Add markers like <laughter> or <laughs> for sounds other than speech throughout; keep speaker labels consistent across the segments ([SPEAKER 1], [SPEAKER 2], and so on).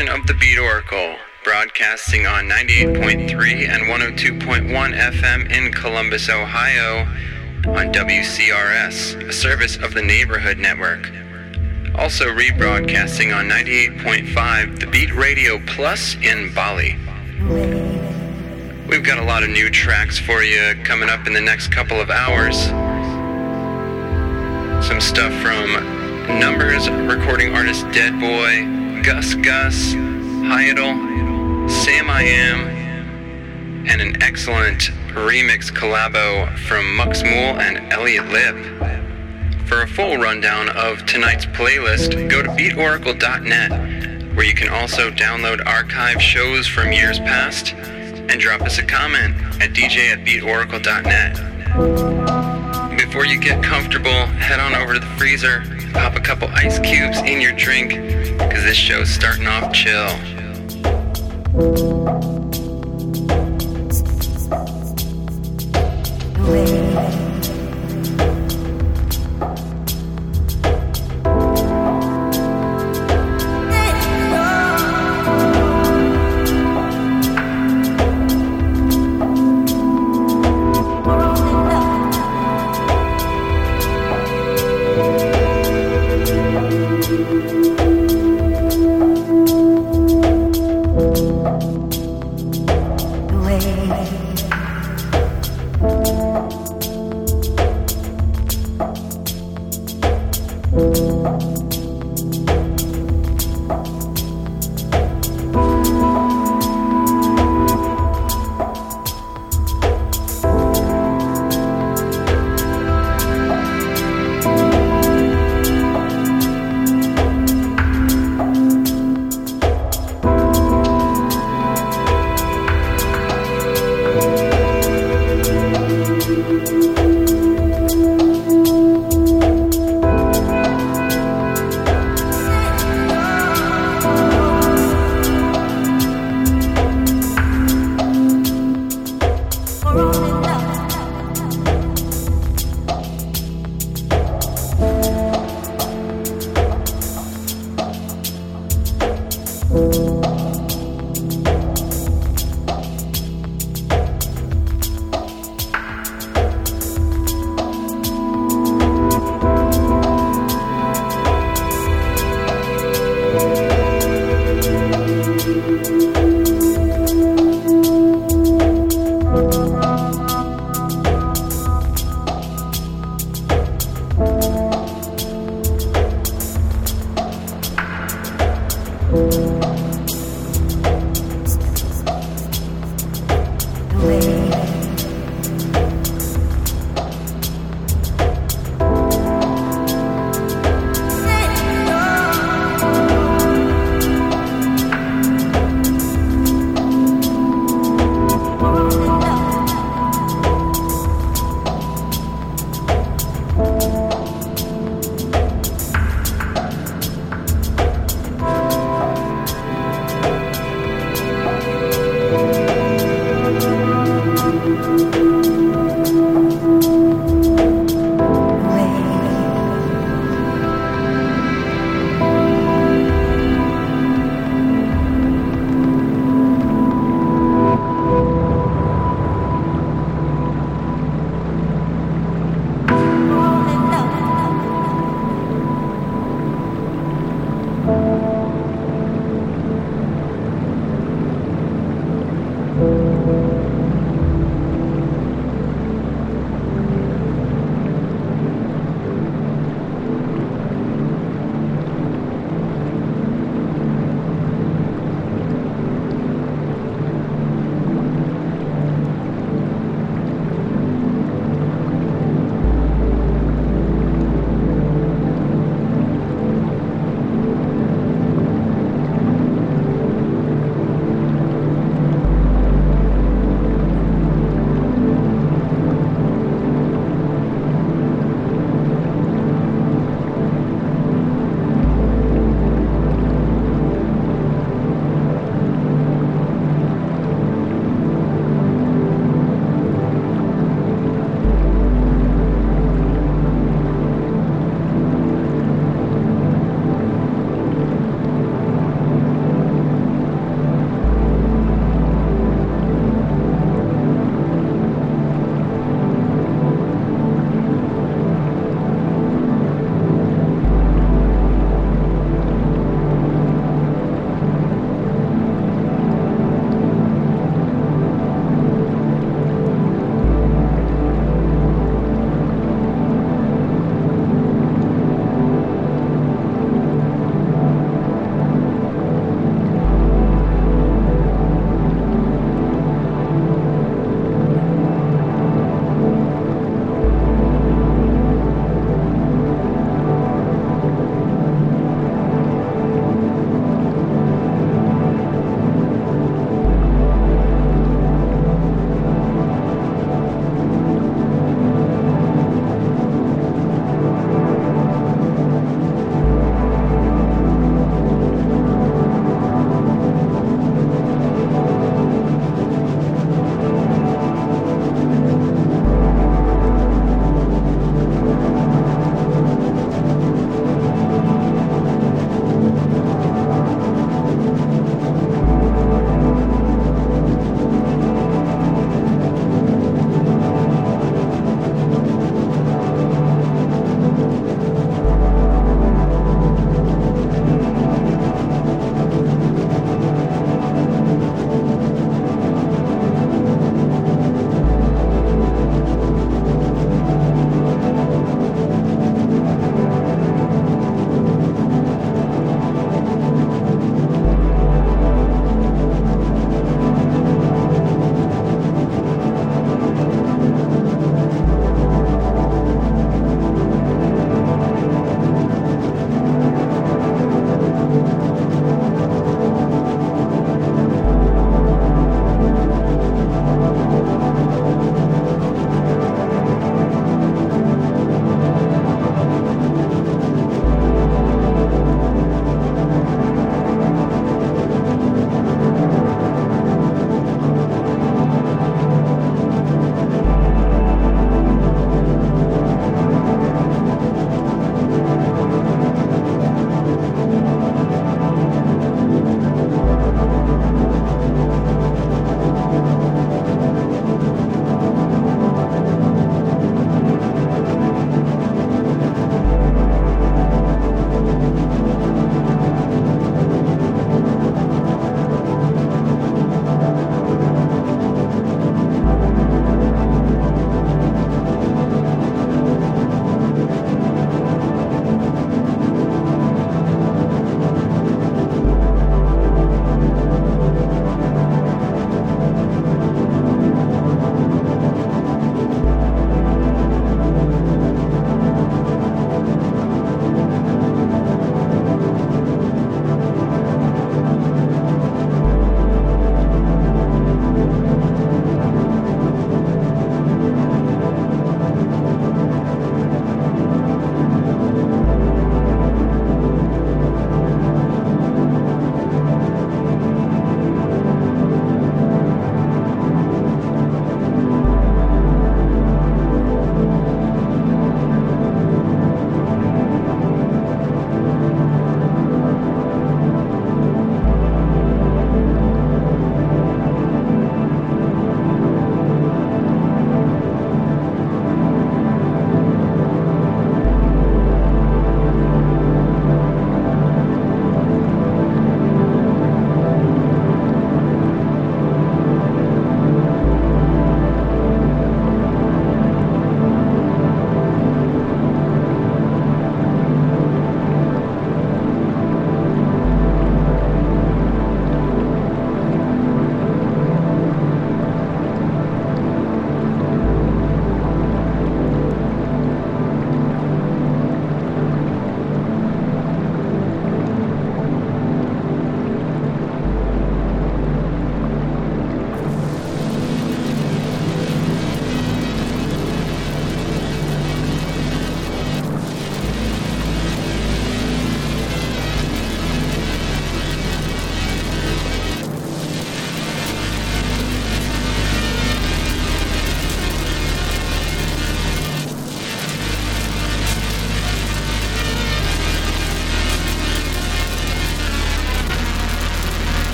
[SPEAKER 1] Edition of the Beat Oracle, broadcasting on 98.3 and 102.1 FM in Columbus, Ohio, on WCRS, a service of the Neighborhood Network. Also rebroadcasting on 98.5 The Beat Radio Plus in Bali. We've got a lot of new tracks for you coming up in the next couple of hours. Some stuff from Numbers recording artist Deadboy, Gus Gus, Hyetal, Sam I Am, and an excellent remix collabo from Mux Mool and Elliot Lipp. For a full rundown of tonight's playlist, go to beatoracle.net, where you can also download archive shows from years past and drop us a comment at dj at beatoracle.net. Before you get comfortable, head on over to the freezer, pop a couple ice cubes in your drink, because this show's starting off chill.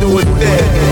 [SPEAKER 2] Do it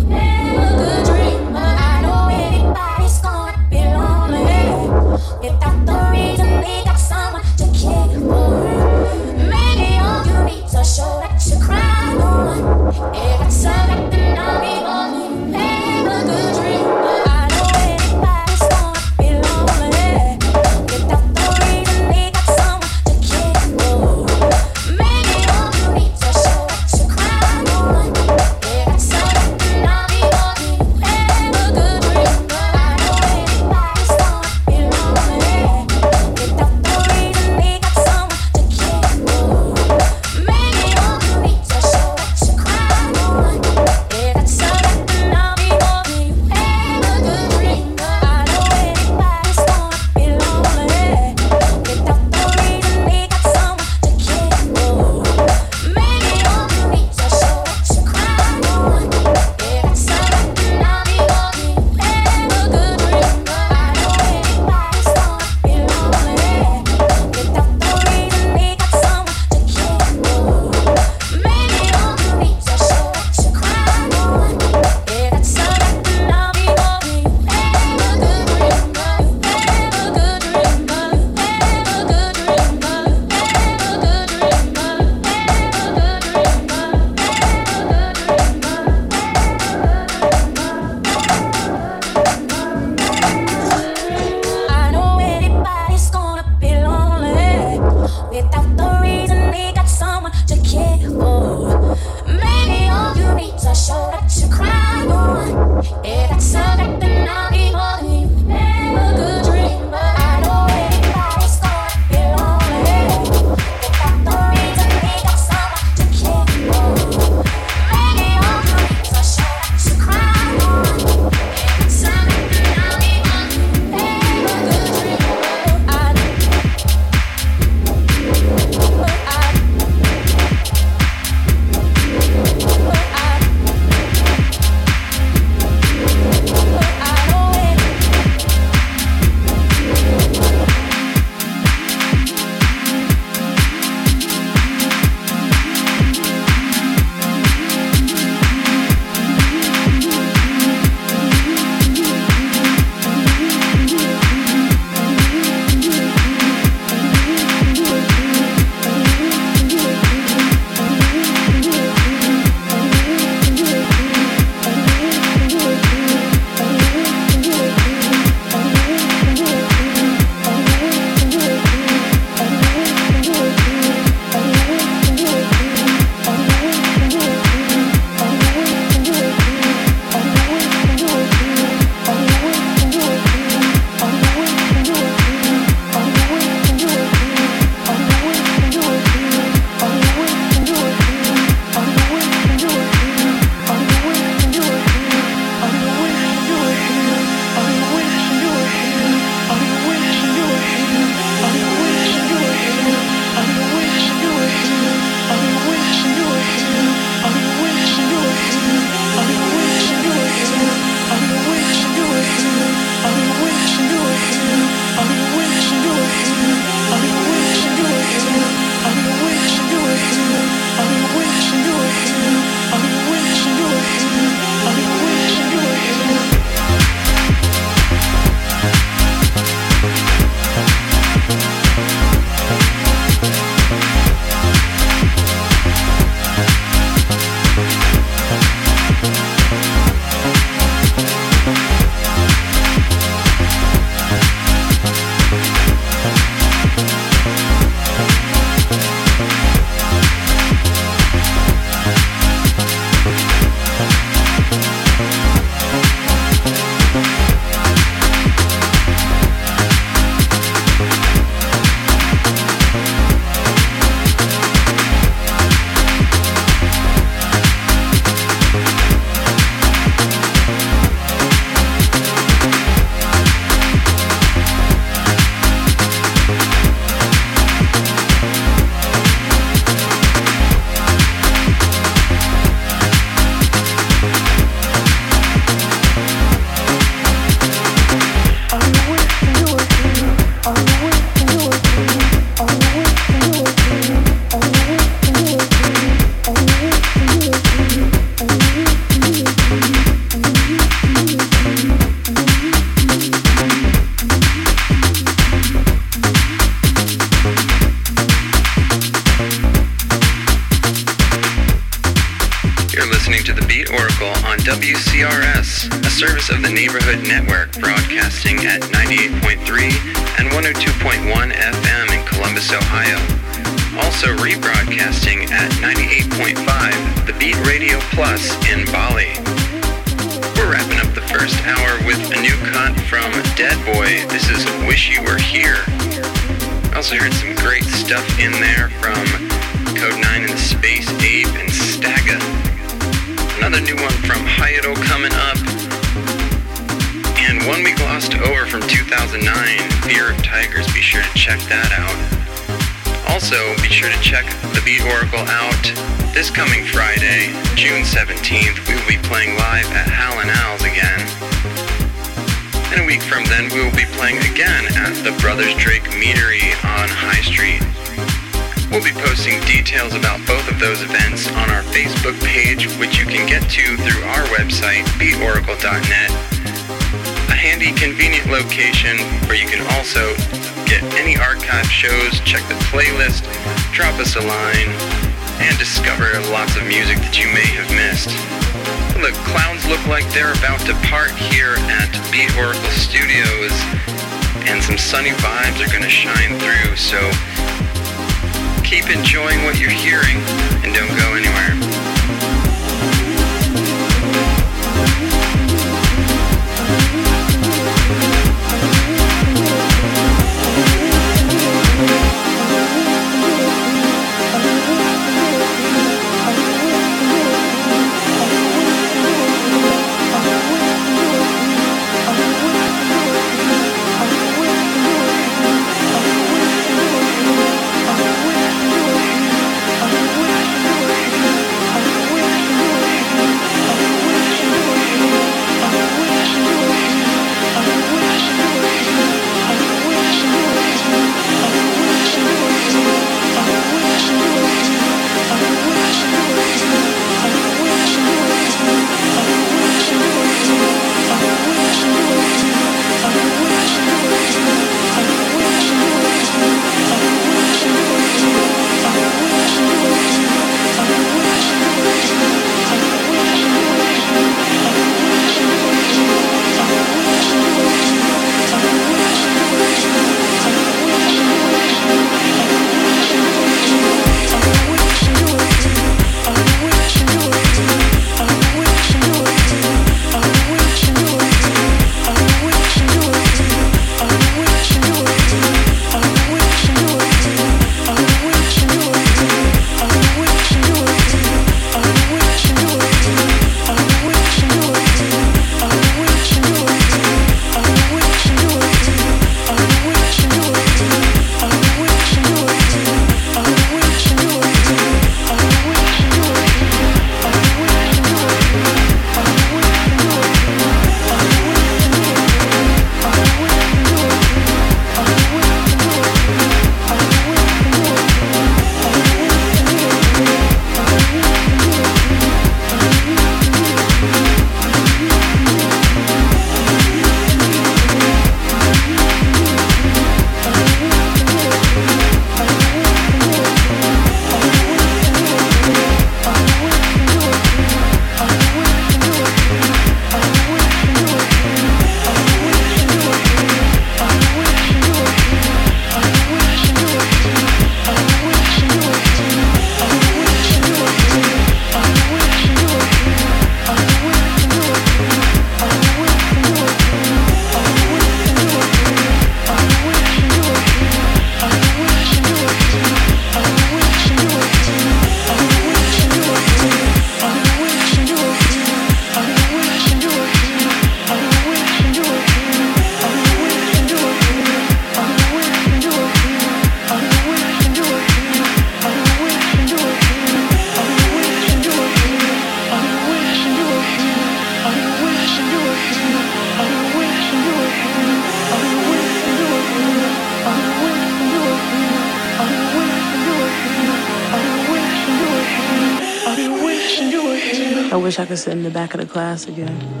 [SPEAKER 3] sit in the back of the class again.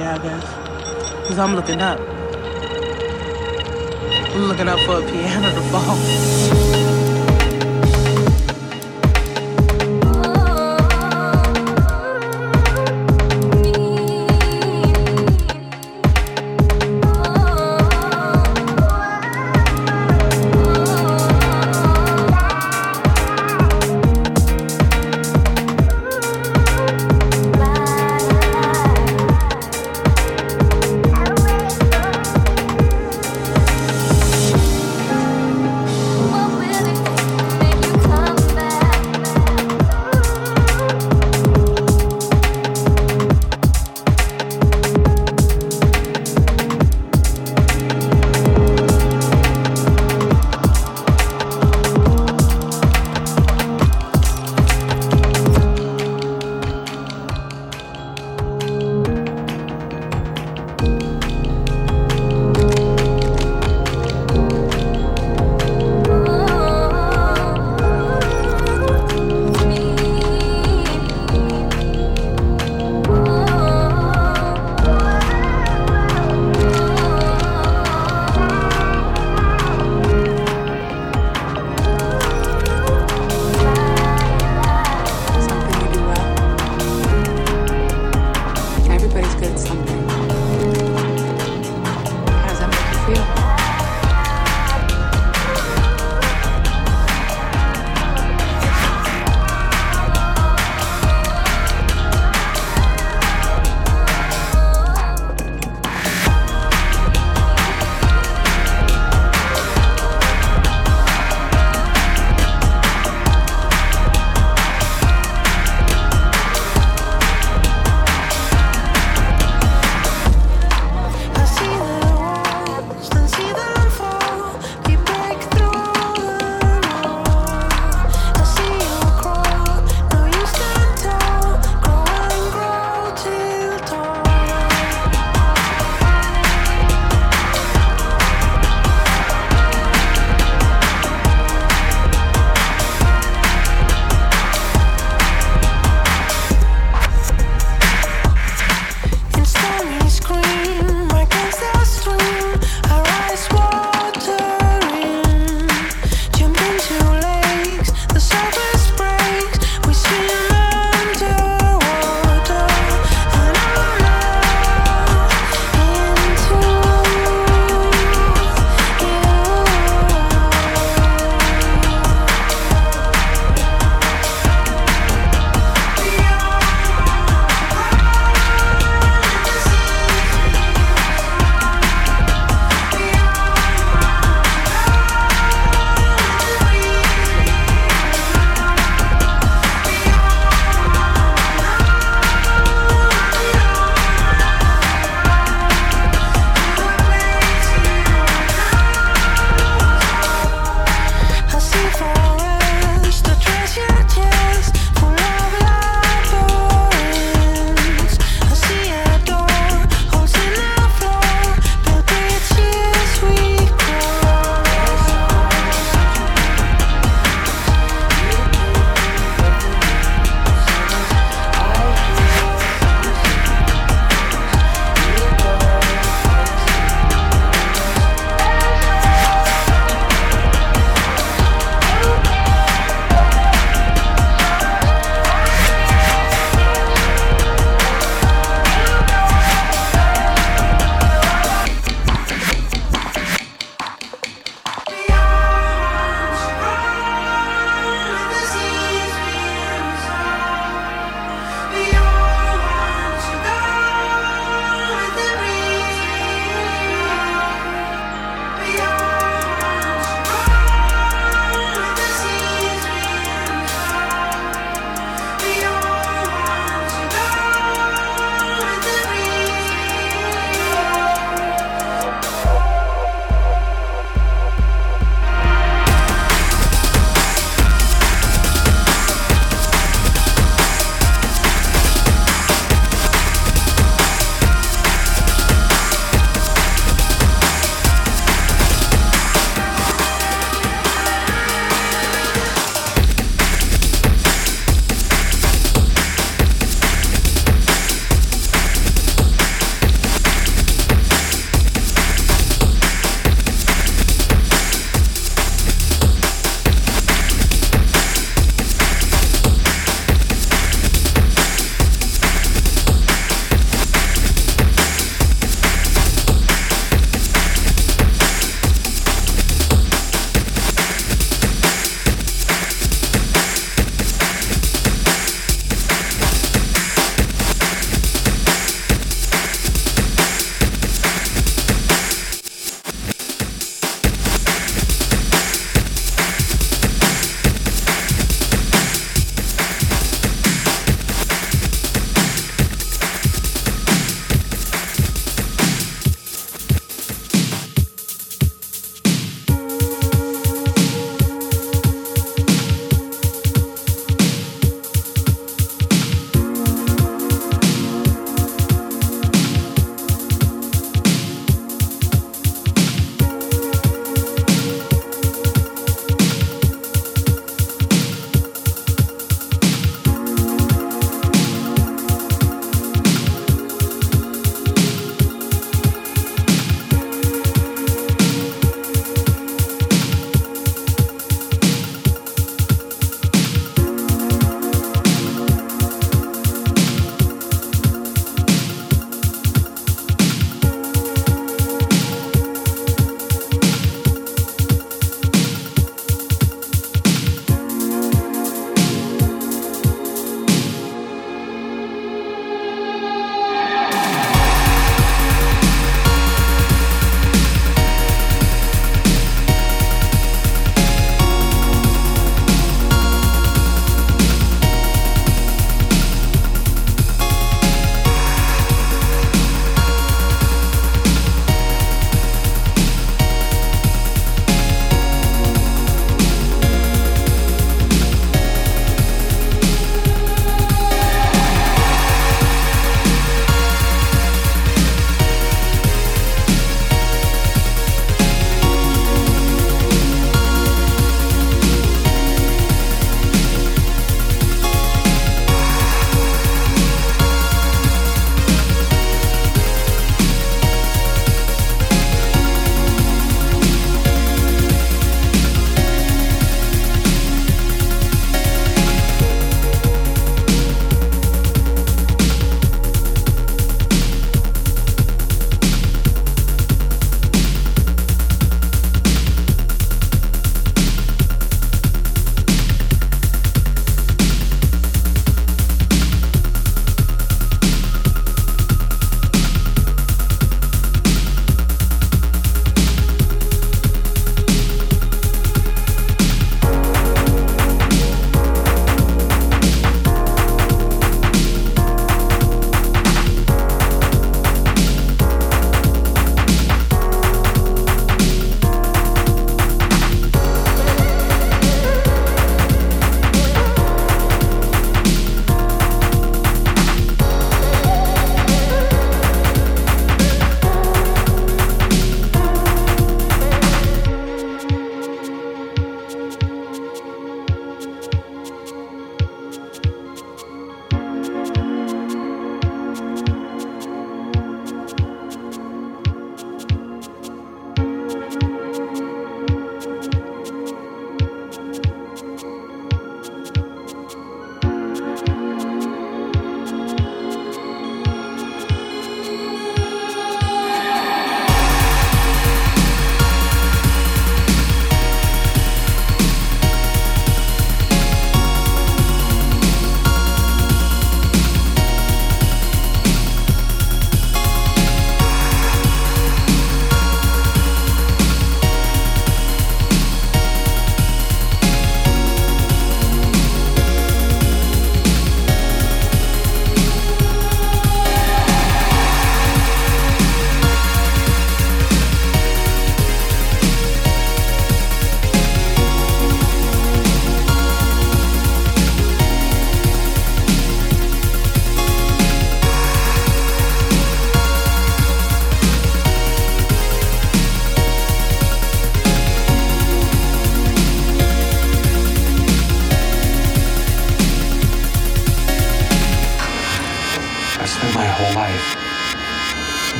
[SPEAKER 4] Yeah, I guess. Because I'm looking up. I'm looking up for a piano to <laughs> fall.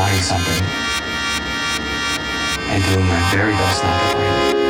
[SPEAKER 1] wanting something and doing my very best not to
[SPEAKER 5] quit.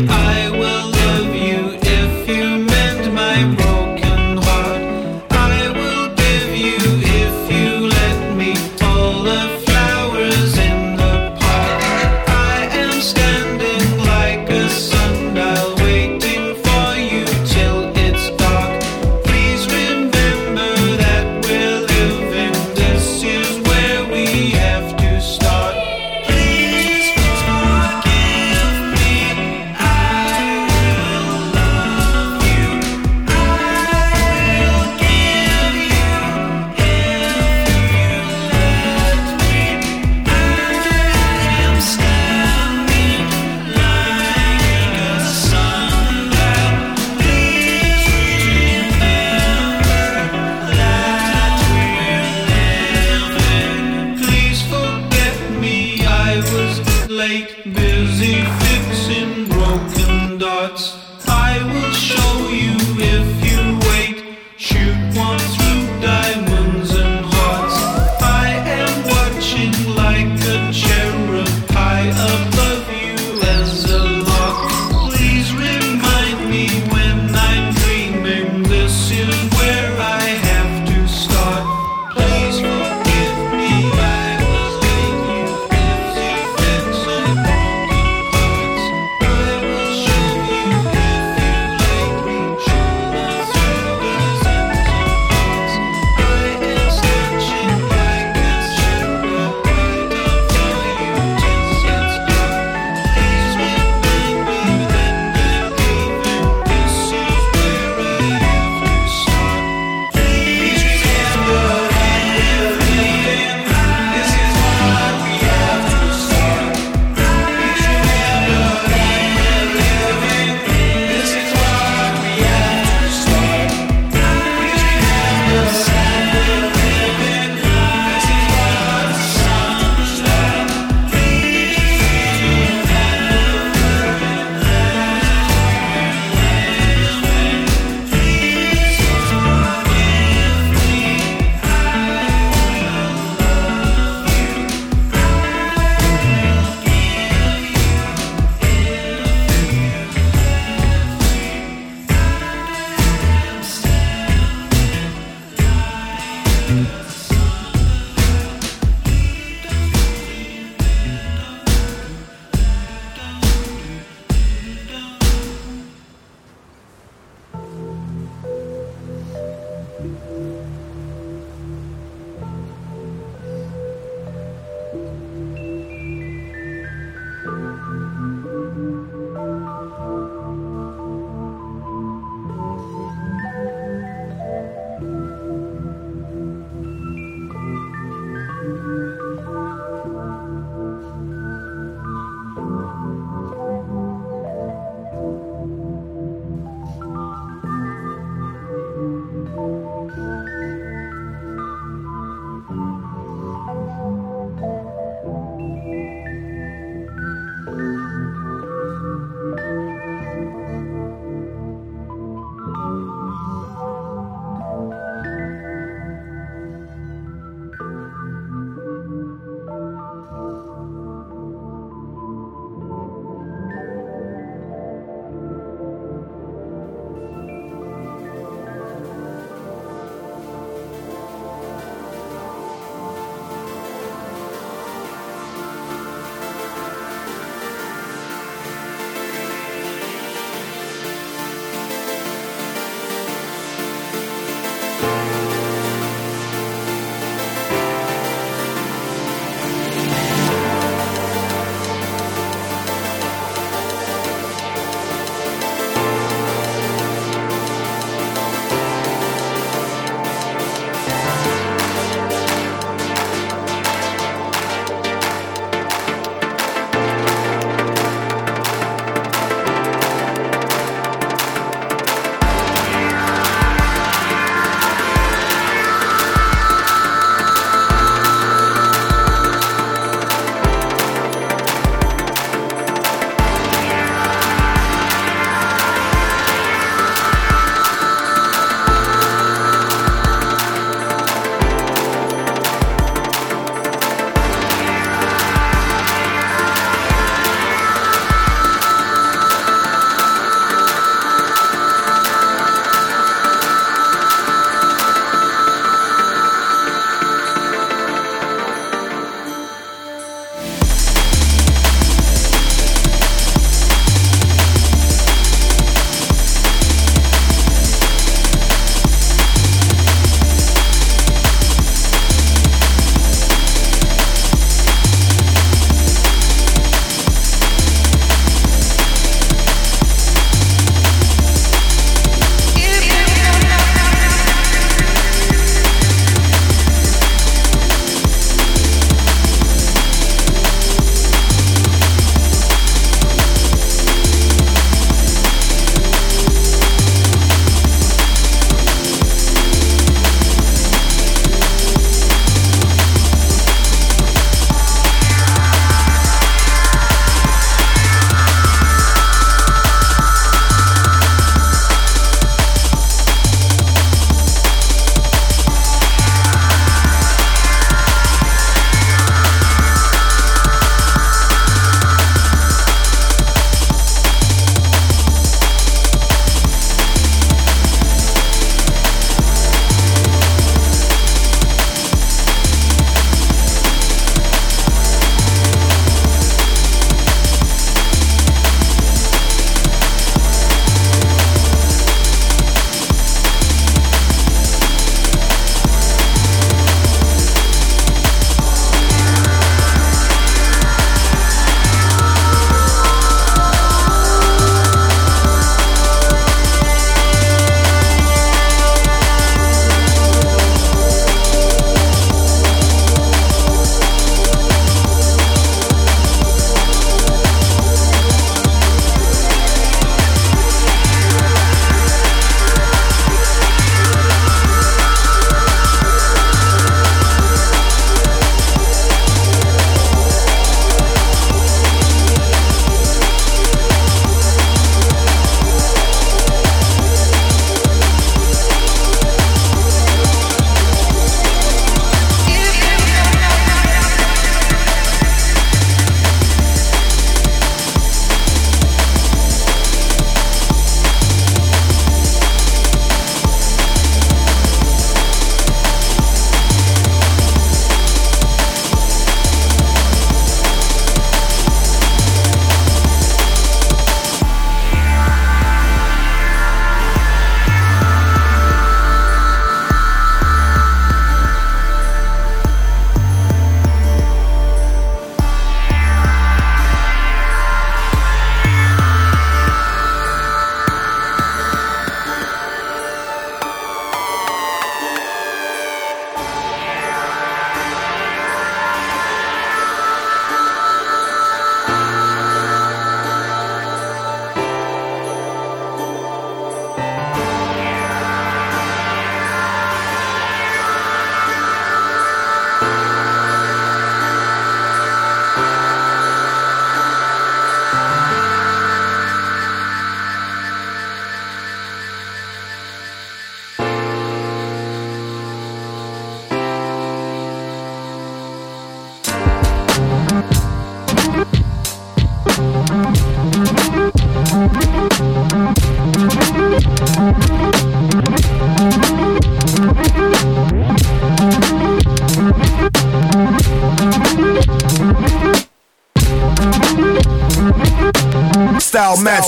[SPEAKER 5] me,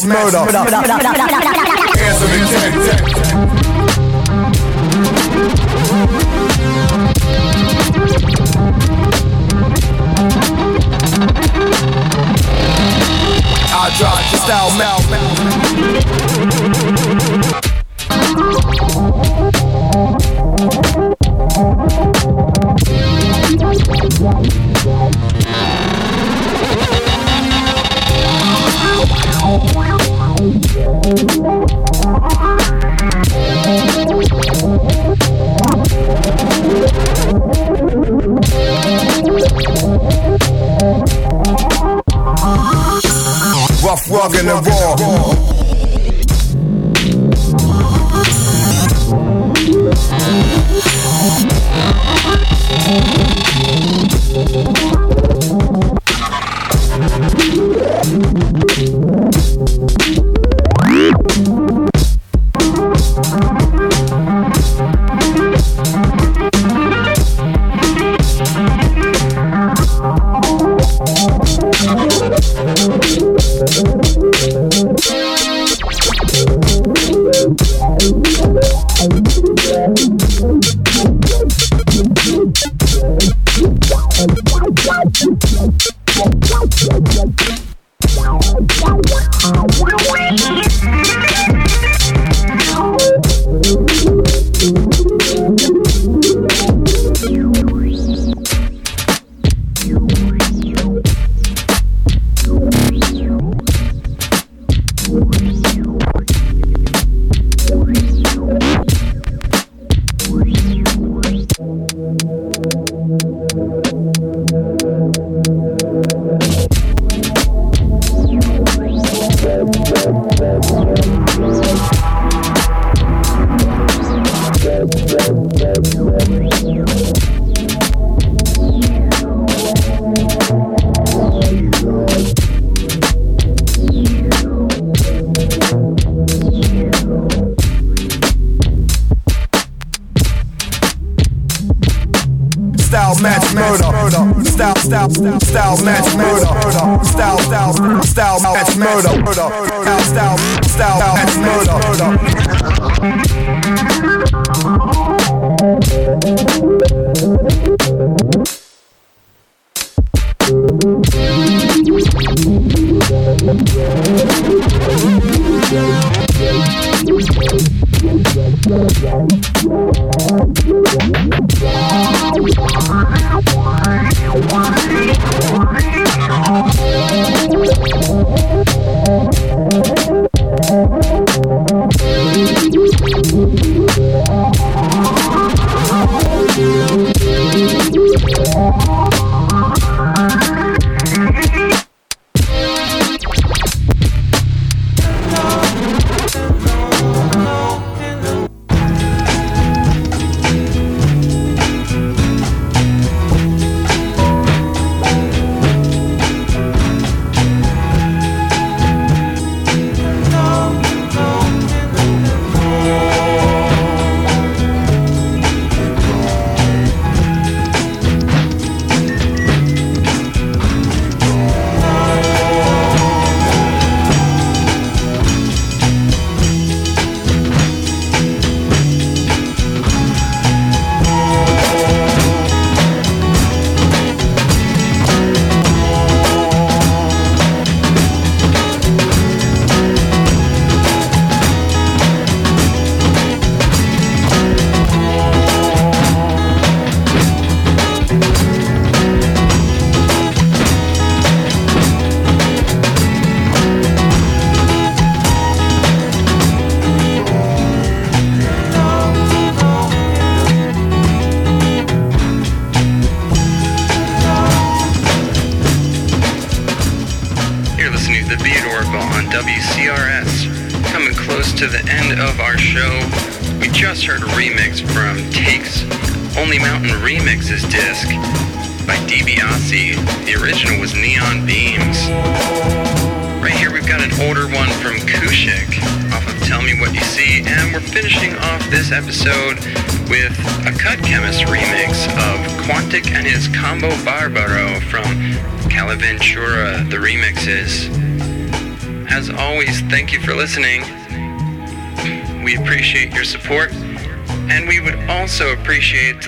[SPEAKER 5] Max I drive
[SPEAKER 1] style mouth. style, style, style, match murder, style, style, style, match murder, style, style, style, match murder.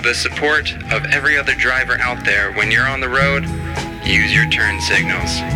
[SPEAKER 1] The support of every other driver out there. When you're on the road, use your turn signals.